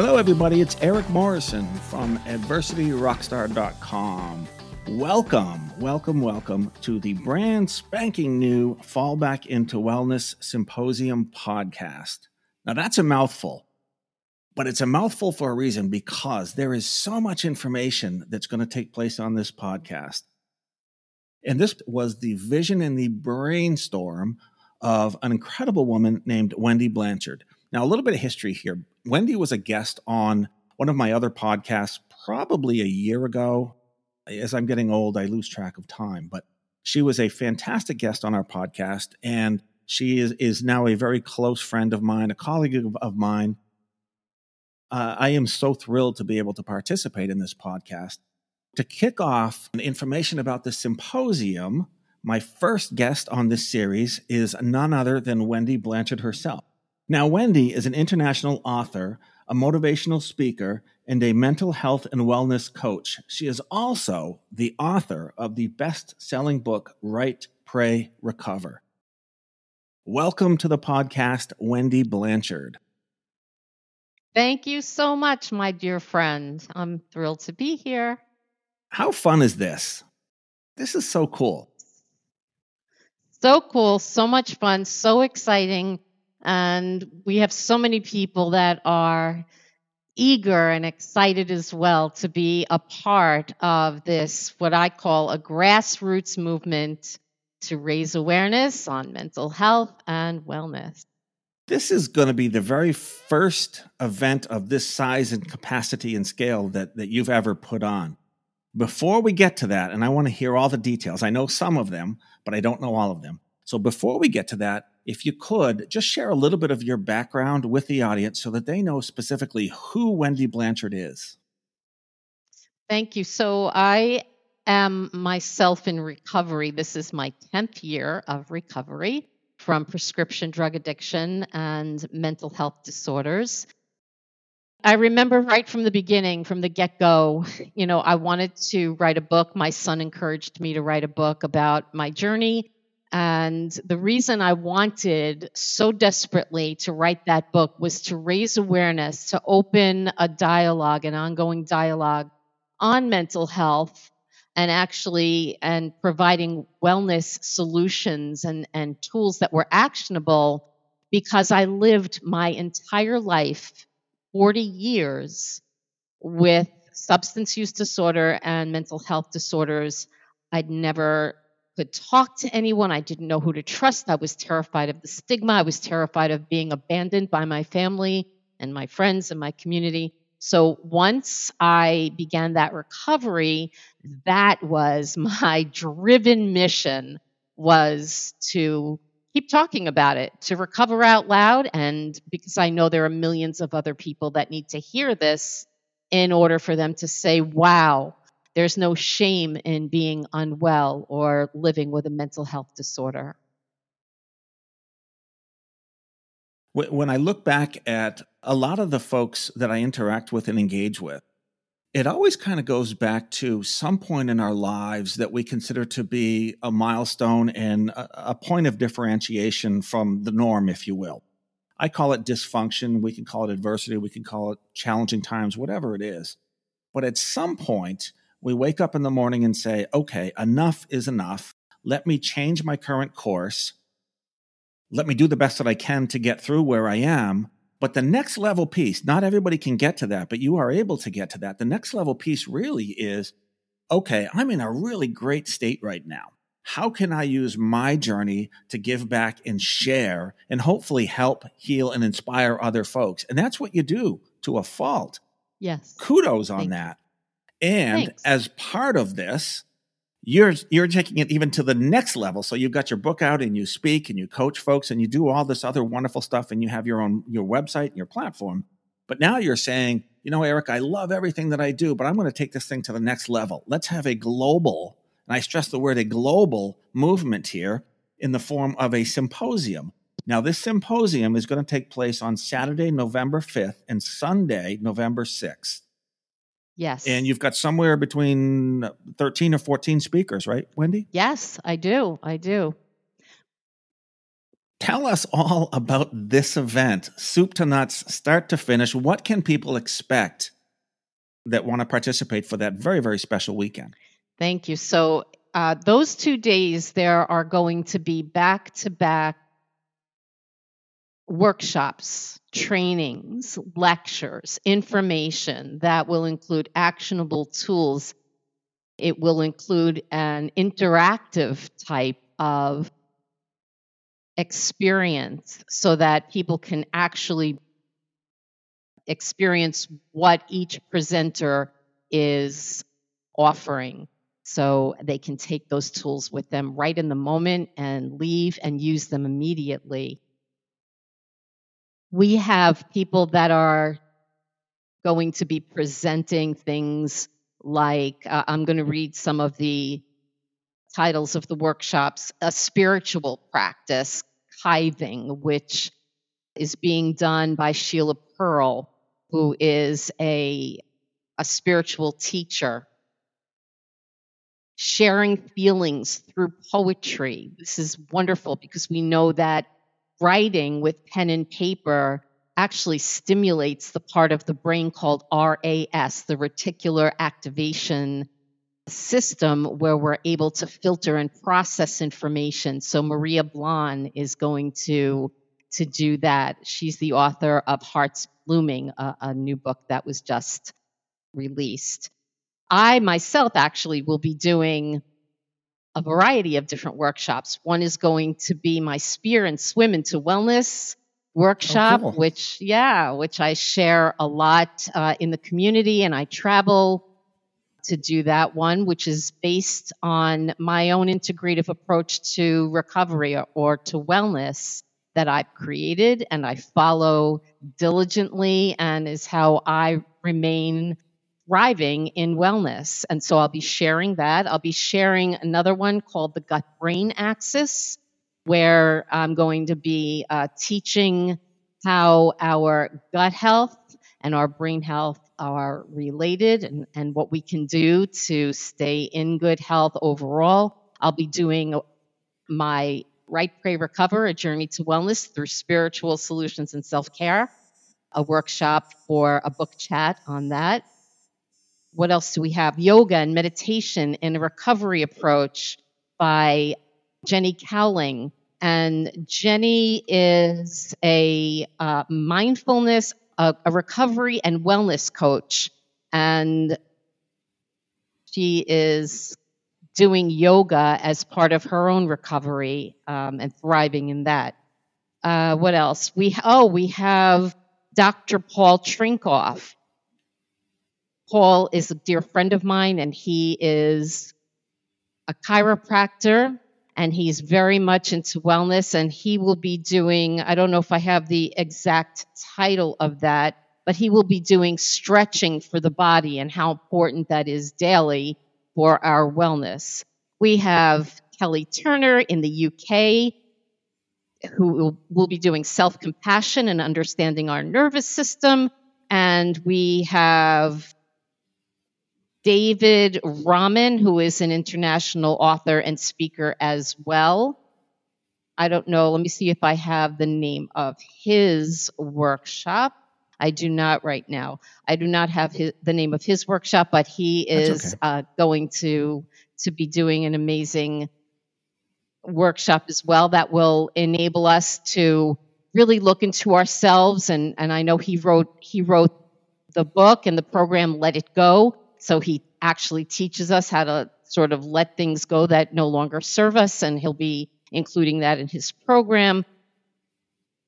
Hello, everybody. It's Aric Morrison from AdversityRockstar.com. Welcome, welcome, welcome to the brand spanking new Fall Back into Wellness Symposium podcast. Now, that's a mouthful, but it's a mouthful for a reason because there is so much information that's going to take place on this podcast. And this was the vision and the brainstorm of an incredible woman named Wendy Blanchard. Now, a little bit of history here. Wendy was a guest on one of my other podcasts probably a year ago. As I'm getting old, I lose track of time, but she was a fantastic guest on our podcast. And she is, is now a very close friend of mine, a colleague of, of mine. Uh, I am so thrilled to be able to participate in this podcast. To kick off information about the symposium, my first guest on this series is none other than Wendy Blanchard herself. Now, Wendy is an international author, a motivational speaker, and a mental health and wellness coach. She is also the author of the best selling book, Write, Pray, Recover. Welcome to the podcast, Wendy Blanchard. Thank you so much, my dear friend. I'm thrilled to be here. How fun is this? This is so cool. So cool, so much fun, so exciting. And we have so many people that are eager and excited as well to be a part of this, what I call a grassroots movement to raise awareness on mental health and wellness. This is going to be the very first event of this size and capacity and scale that, that you've ever put on. Before we get to that, and I want to hear all the details, I know some of them, but I don't know all of them. So before we get to that, if you could just share a little bit of your background with the audience so that they know specifically who Wendy Blanchard is. Thank you. So I am myself in recovery. This is my 10th year of recovery from prescription drug addiction and mental health disorders. I remember right from the beginning, from the get go, you know, I wanted to write a book. My son encouraged me to write a book about my journey and the reason I wanted so desperately to write that book was to raise awareness, to open a dialogue, an ongoing dialogue on mental health and actually and providing wellness solutions and, and tools that were actionable because I lived my entire life, 40 years, with substance use disorder and mental health disorders. I'd never could talk to anyone. I didn't know who to trust. I was terrified of the stigma. I was terrified of being abandoned by my family and my friends and my community. So once I began that recovery, that was my driven mission was to keep talking about it, to recover out loud and because I know there are millions of other people that need to hear this in order for them to say, "Wow, there's no shame in being unwell or living with a mental health disorder. When I look back at a lot of the folks that I interact with and engage with, it always kind of goes back to some point in our lives that we consider to be a milestone and a, point of differentiation from the norm, if you will. I call it dysfunction. We can call it adversity. We can call it challenging times, whatever it is. But at some point, we wake up in the morning and say, okay, enough is enough. Let me change my current course. Let me do the best that I can to get through where I am. But the next level piece, not everybody can get to that, but you are able to get to that. The next level piece really is okay, I'm in a really great state right now. How can I use my journey to give back and share and hopefully help, heal, and inspire other folks? And that's what you do to a fault. Yes. Kudos on Thank that. And Thanks. as part of this, you're you're taking it even to the next level. So you've got your book out and you speak and you coach folks and you do all this other wonderful stuff and you have your own your website and your platform. But now you're saying, you know, Aric, I love everything that I do, but I'm going to take this thing to the next level. Let's have a global, and I stress the word a global movement here in the form of a symposium. Now, this symposium is going to take place on Saturday, November 5th and Sunday, November 6th. Yes. And you've got somewhere between 13 or 14 speakers, right, Wendy? Yes, I do. I do. Tell us all about this event, soup to nuts, start to finish. What can people expect that want to participate for that very, very special weekend? Thank you. So, uh, those two days, there are going to be back to back workshops, trainings, lectures, information that will include actionable tools. It will include an interactive type of experience so that people can actually experience what each presenter is offering. So they can take those tools with them right in the moment and leave and use them immediately. We have people that are going to be presenting things like uh, I'm going to read some of the titles of the workshops a spiritual practice, tithing, which is being done by Sheila Pearl, who is a, a spiritual teacher. Sharing feelings through poetry. This is wonderful because we know that writing with pen and paper actually stimulates the part of the brain called RAS, the reticular activation system where we're able to filter and process information. So Maria Blahn is going to to do that. She's the author of Hearts Blooming, a, a new book that was just released. I myself actually will be doing a variety of different workshops. One is going to be my spear and swim into wellness workshop, oh, cool. which yeah, which I share a lot uh, in the community, and I travel to do that one, which is based on my own integrative approach to recovery or, or to wellness that I've created and I follow diligently and is how I remain thriving in wellness. And so I'll be sharing that. I'll be sharing another one called the gut brain axis, where I'm going to be uh, teaching how our gut health and our brain health are related and, and what we can do to stay in good health overall. I'll be doing my Write Pray Recover, a journey to wellness through spiritual solutions and self care, a workshop for a book chat on that. What else do we have? Yoga and meditation and a recovery approach by Jenny Cowling. And Jenny is a uh, mindfulness a, a recovery and wellness coach, and she is doing yoga as part of her own recovery um, and thriving in that. Uh, what else? We oh we have Dr. Paul Trinkoff. Paul is a dear friend of mine, and he is a chiropractor and he's very much into wellness and he will be doing i don't know if i have the exact title of that but he will be doing stretching for the body and how important that is daily for our wellness. We have kelly turner in the uk who will, be doing self-compassion and understanding our nervous system and we have David Rahman, who is an international author and speaker as well. I don't know. Let me see if I have the name of his workshop. I do not right now. I do not have his, the name of his workshop, but he is okay. uh, going to to be doing an amazing workshop as well that will enable us to really look into ourselves. And and I know he wrote he wrote the book and the program Let It Go, so he actually teaches us how to sort of let things go that no longer serve us, and he'll be including that in his program.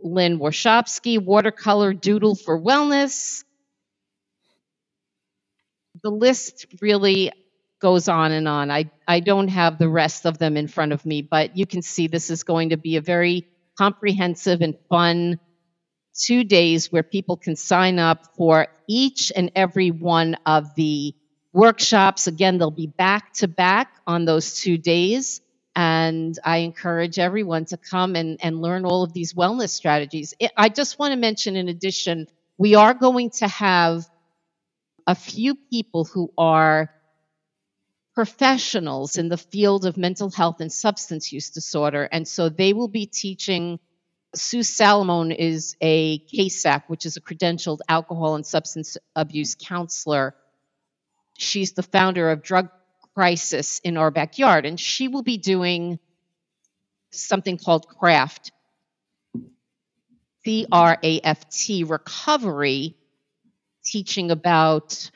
Lynn Warshopsky, Watercolor Doodle for Wellness. The list really goes on and on. I, I don't have the rest of them in front of me, but you can see this is going to be a very comprehensive and fun two days where people can sign up for each and every one of the workshops. Again, they'll be back to back on those two days. And I encourage everyone to come and, and learn all of these wellness strategies. I just want to mention, in addition, we are going to have a few people who are professionals in the field of mental health and substance use disorder. And so they will be teaching Sue Salamone is a CASAC, which is a credentialed alcohol and substance abuse counselor. She's the founder of Drug Crisis in Our Backyard, and she will be doing something called CRAFT, C R A F T, recovery, teaching about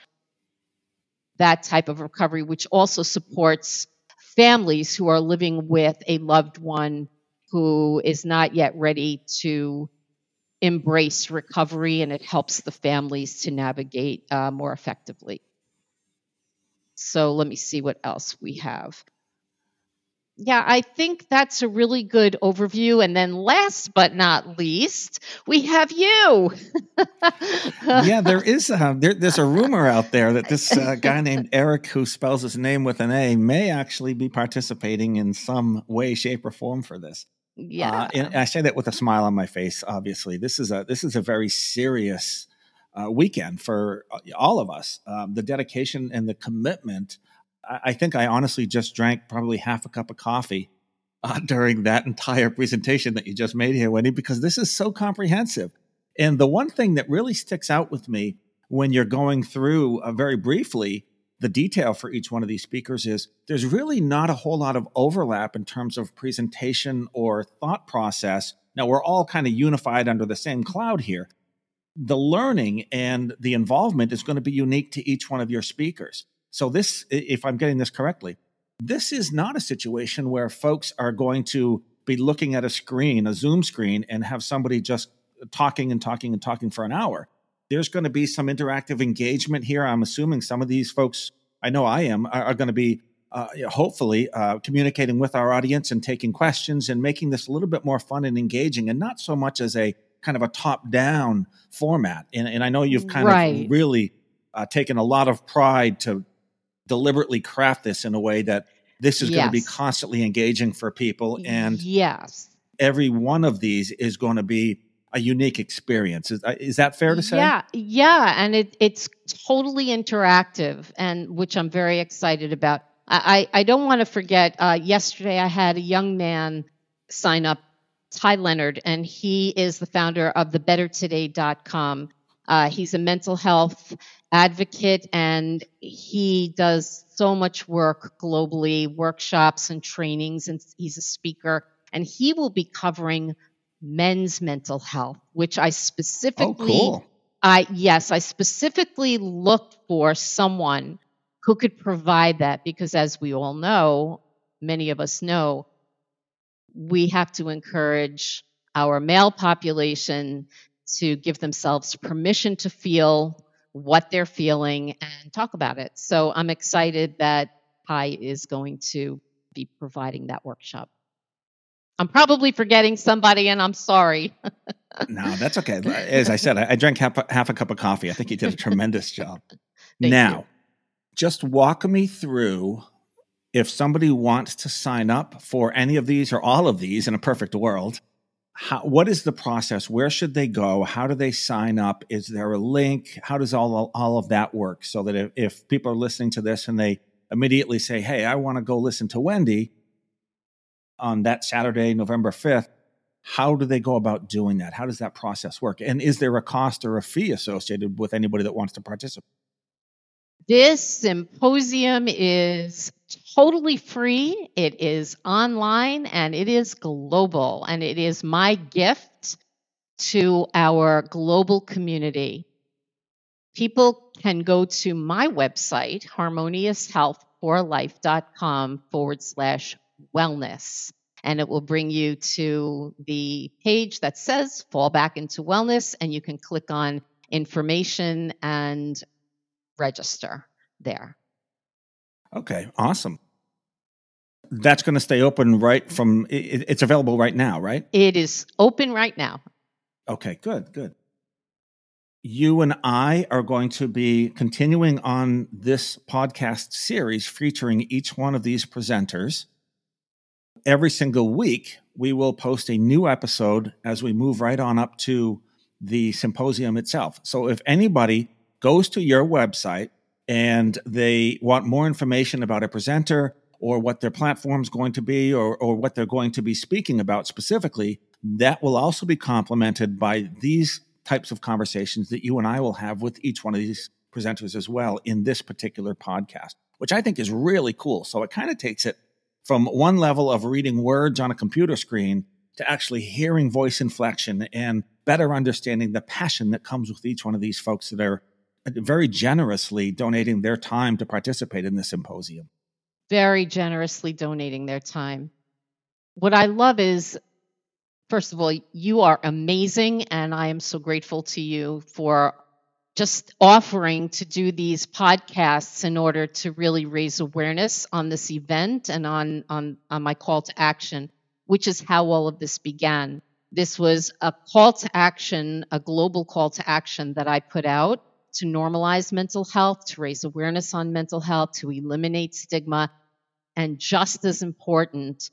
that type of recovery, which also supports families who are living with a loved one who is not yet ready to embrace recovery, and it helps the families to navigate uh, more effectively. So let me see what else we have. Yeah, I think that's a really good overview. And then last but not least, we have you. yeah, there is a, there, there's a rumor out there that this uh, guy named Aric, who spells his name with an A, may actually be participating in some way, shape, or form for this. Yeah, uh, and I say that with a smile on my face. Obviously, this is a this is a very serious uh, weekend for uh, all of us. Um, the dedication and the commitment. I, I, think I honestly just drank probably half a cup of coffee uh, during that entire presentation that you just made here, Wendy, because this is so comprehensive. And the one thing that really sticks out with me when you're going through uh, very briefly the detail for each one of these speakers is there's really not a whole lot of overlap in terms of presentation or thought process. Now, we're all kind of unified under the same cloud here. The learning and the involvement is going to be unique to each one of your speakers. So, this, if I'm getting this correctly, this is not a situation where folks are going to be looking at a screen, a Zoom screen, and have somebody just talking and talking and talking for an hour there's going to be some interactive engagement here. I'm assuming some of these folks, I know I am, are, are going to be uh, hopefully uh, communicating with our audience and taking questions and making this a little bit more fun and engaging and not so much as a kind of a top down format. And, and, I know you've kind right. of really uh, taken a lot of pride to deliberately craft this in a way that this is yes. going to be constantly engaging for people. And yes, every one of these is going to be a unique experience. Is, uh, is that fair to say? Yeah, yeah, and it, it's totally interactive, and which I'm very excited about. I, I, I don't want to forget. Uh, yesterday, I had a young man sign up, Ty Leonard, and he is the founder of the BetterToday.com. Uh, he's a mental health advocate, and he does so much work globally, workshops and trainings, and he's a speaker. And he will be covering men's mental health, which I specifically, oh, cool. I yes, I specifically looked for someone who could provide that because, as we all know, many of us know, we have to encourage our male population to give themselves permission to feel what they're feeling and talk about it. So I'm excited that Ty is going to be providing that workshop. I'm probably forgetting somebody, and I'm sorry. no, that's okay. As I said, I, drank half, half, a cup of coffee. I think you did a tremendous job. now, you. just walk me through if somebody wants to sign up for any of these or all of these in a perfect world. How, what is the process? Where should they go? How do they sign up? Is there a link? How does all all of that work? So that if, if people are listening to this and they immediately say, "Hey, I want to go listen to Wendy," on that Saturday, November 5th, how do they go about doing that? How does that process work? And is there a cost or a fee associated with anybody that wants to participate? This symposium is totally free. It is online and it is global. And it is my gift to our global community. People can go to my website, harmonioushealth4life.com forward slash wellness. And it will bring you to the page that says fall back into wellness, and you can click on information and register there. Okay, awesome. That's going to stay open right from it's available right now, right? It is open right now. Okay, good, good. You and I are going to be continuing on this podcast series featuring each one of these presenters every single week, we will post a new episode as we move right on up to the symposium itself. So if anybody goes to your website and they want more information about a presenter or what their platform is going to be or, or what they're going to be speaking about specifically, that will also be complemented by these types of conversations that you and I will have with each one of these presenters as well in this particular podcast, which I think is really cool. So it kind of takes it from one level of reading words on a computer screen to actually hearing voice inflection and better understanding the passion that comes with each one of these folks that are very generously donating their time to participate in the symposium. Very generously donating their time. What I love is, first of all, you are amazing, and I am so grateful to you for just offering to do these podcasts in order to really raise awareness on this event and on, on, on my call to action, which is how all of this began. This was a call to action, a global call to action that I put out to normalize mental health, to raise awareness on mental health, to eliminate stigma, and just as important,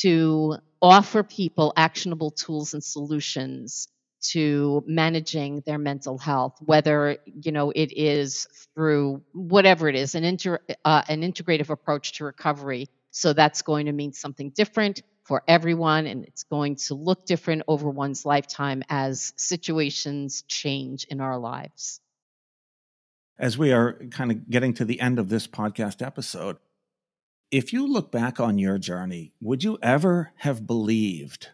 to offer people actionable tools and solutions to managing their mental health whether you know it is through whatever it is an inter, uh, an integrative approach to recovery. So that's going to mean something different for everyone and it's going to look different over one's lifetime as situations change in our lives as we are kind of getting to the end of this podcast episode if you look back on your journey would you ever have believed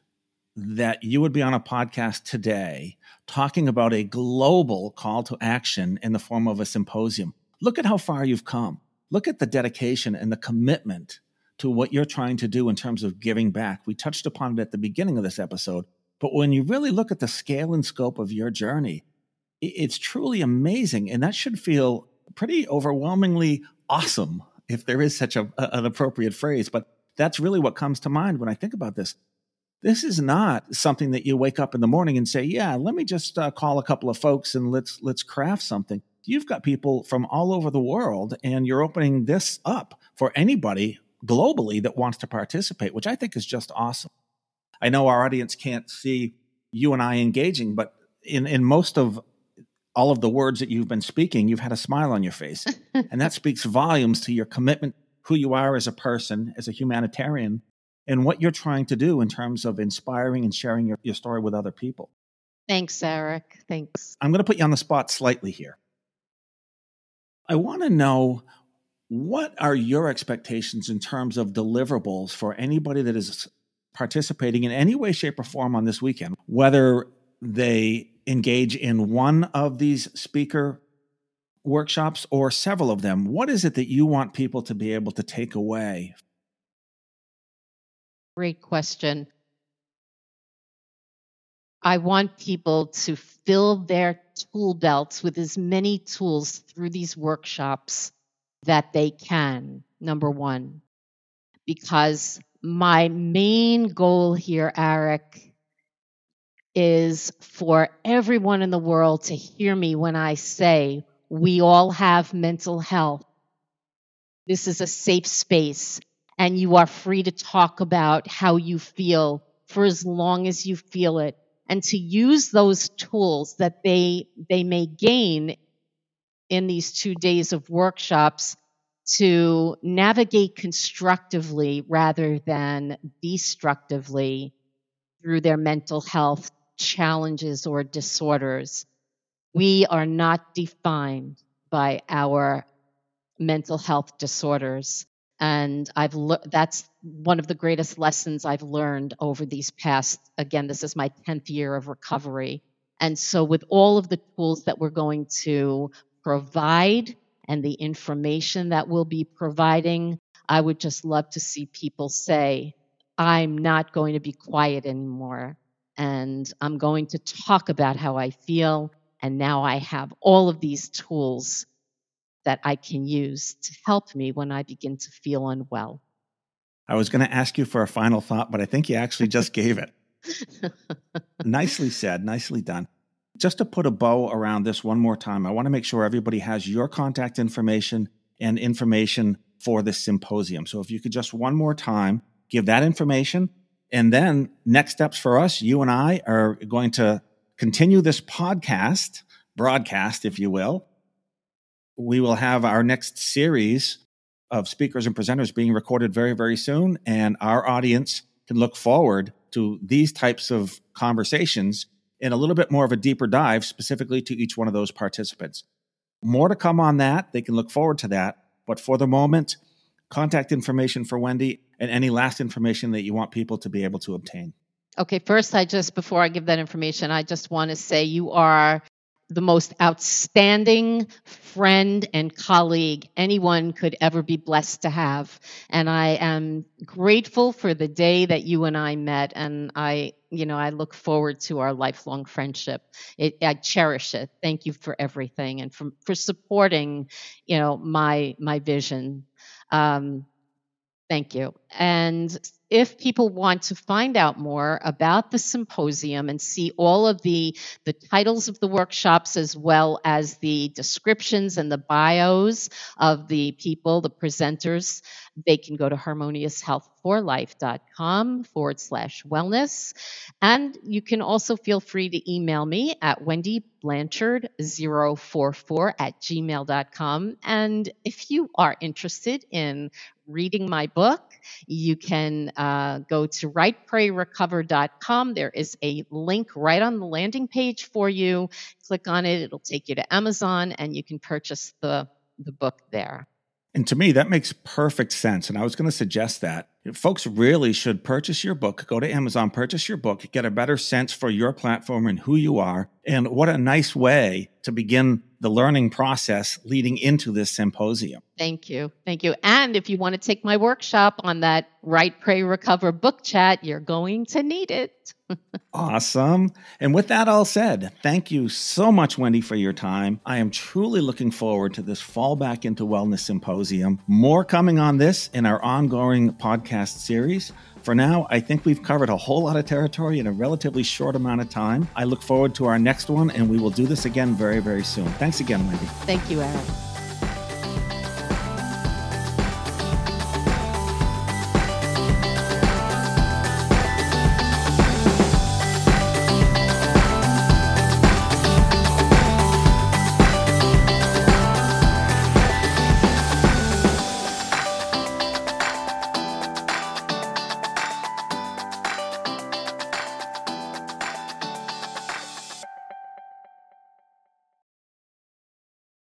that you would be on a podcast today talking about a global call to action in the form of a symposium. Look at how far you've come. Look at the dedication and the commitment to what you're trying to do in terms of giving back. We touched upon it at the beginning of this episode, but when you really look at the scale and scope of your journey, it's truly amazing. And that should feel pretty overwhelmingly awesome, if there is such a, an appropriate phrase. But that's really what comes to mind when I think about this. This is not something that you wake up in the morning and say, "Yeah, let me just uh, call a couple of folks and let's let's craft something." You've got people from all over the world, and you're opening this up for anybody globally that wants to participate, which I think is just awesome. I know our audience can't see you and I engaging, but in in most of all of the words that you've been speaking, you've had a smile on your face. and that speaks volumes to your commitment, who you are as a person, as a humanitarian, and what you're trying to do in terms of inspiring and sharing your, your story with other people. Thanks, Aric. Thanks. I'm going to put you on the spot slightly here. I want to know what are your expectations in terms of deliverables for anybody that is participating in any way, shape, or form on this weekend, whether they engage in one of these speaker workshops or several of them? What is it that you want people to be able to take away Great question. I want people to fill their tool belts with as many tools through these workshops that they can, number one. Because my main goal here, Aric, is for everyone in the world to hear me when I say we all have mental health. This is a safe space and you are free to talk about how you feel for as long as you feel it and to use those tools that they they may gain in these 2 days of workshops to navigate constructively rather than destructively through their mental health challenges or disorders. We are not defined by our mental health disorders and I've le- that's one of the greatest lessons I've learned over these past again this is my 10th year of recovery and so with all of the tools that we're going to provide and the information that we'll be providing I would just love to see people say I'm not going to be quiet anymore and I'm going to talk about how I feel and now I have all of these tools that I can use to help me when I begin to feel unwell. I was going to ask you for a final thought, but I think you actually just gave it. nicely said, nicely done. Just to put a bow around this one more time, I want to make sure everybody has your contact information and information for this symposium. So if you could just one more time give that information. And then next steps for us, you and I are going to continue this podcast, broadcast, if you will, we will have our next series of speakers and presenters being recorded very, very soon. And our audience can look forward to these types of conversations in a little bit more of a deeper dive, specifically to each one of those participants. More to come on that. They can look forward to that. But for the moment, contact information for Wendy and any last information that you want people to be able to obtain. Okay, first, I just, before I give that information, I just want to say you are the most outstanding friend and colleague anyone could ever be blessed to have. And I am grateful for the day that you and I met. And I, you know, I look forward to our lifelong friendship. It, I cherish it. Thank you for everything and for, for supporting, you know, my, my vision. Um, thank you. And if people want to find out more about the symposium and see all of the, the titles of the workshops as well as the descriptions and the bios of the people, the presenters, they can go to harmonioushealth4life.com forward slash wellness. And you can also feel free to email me at Wendy Blanchard 044 at gmail.com. And if you are interested in reading my book, you can uh, go to writeprayrecover.com. There is a link right on the landing page for you. Click on it, it'll take you to Amazon, and you can purchase the, the book there. And to me, that makes perfect sense. And I was going to suggest that folks really should purchase your book, go to Amazon, purchase your book, get a better sense for your platform and who you are. And what a nice way to begin the learning process leading into this symposium. Thank you. Thank you. And if you want to take my workshop on that Write, Pray, Recover book chat, you're going to need it. awesome. And with that all said, thank you so much, Wendy, for your time. I am truly looking forward to this Fall Back into Wellness Symposium. More coming on this in our ongoing podcast series. For now, I think we've covered a whole lot of territory in a relatively short amount of time. I look forward to our next one, and we will do this again very, very soon. Thanks again, Wendy. Thank you, Aaron.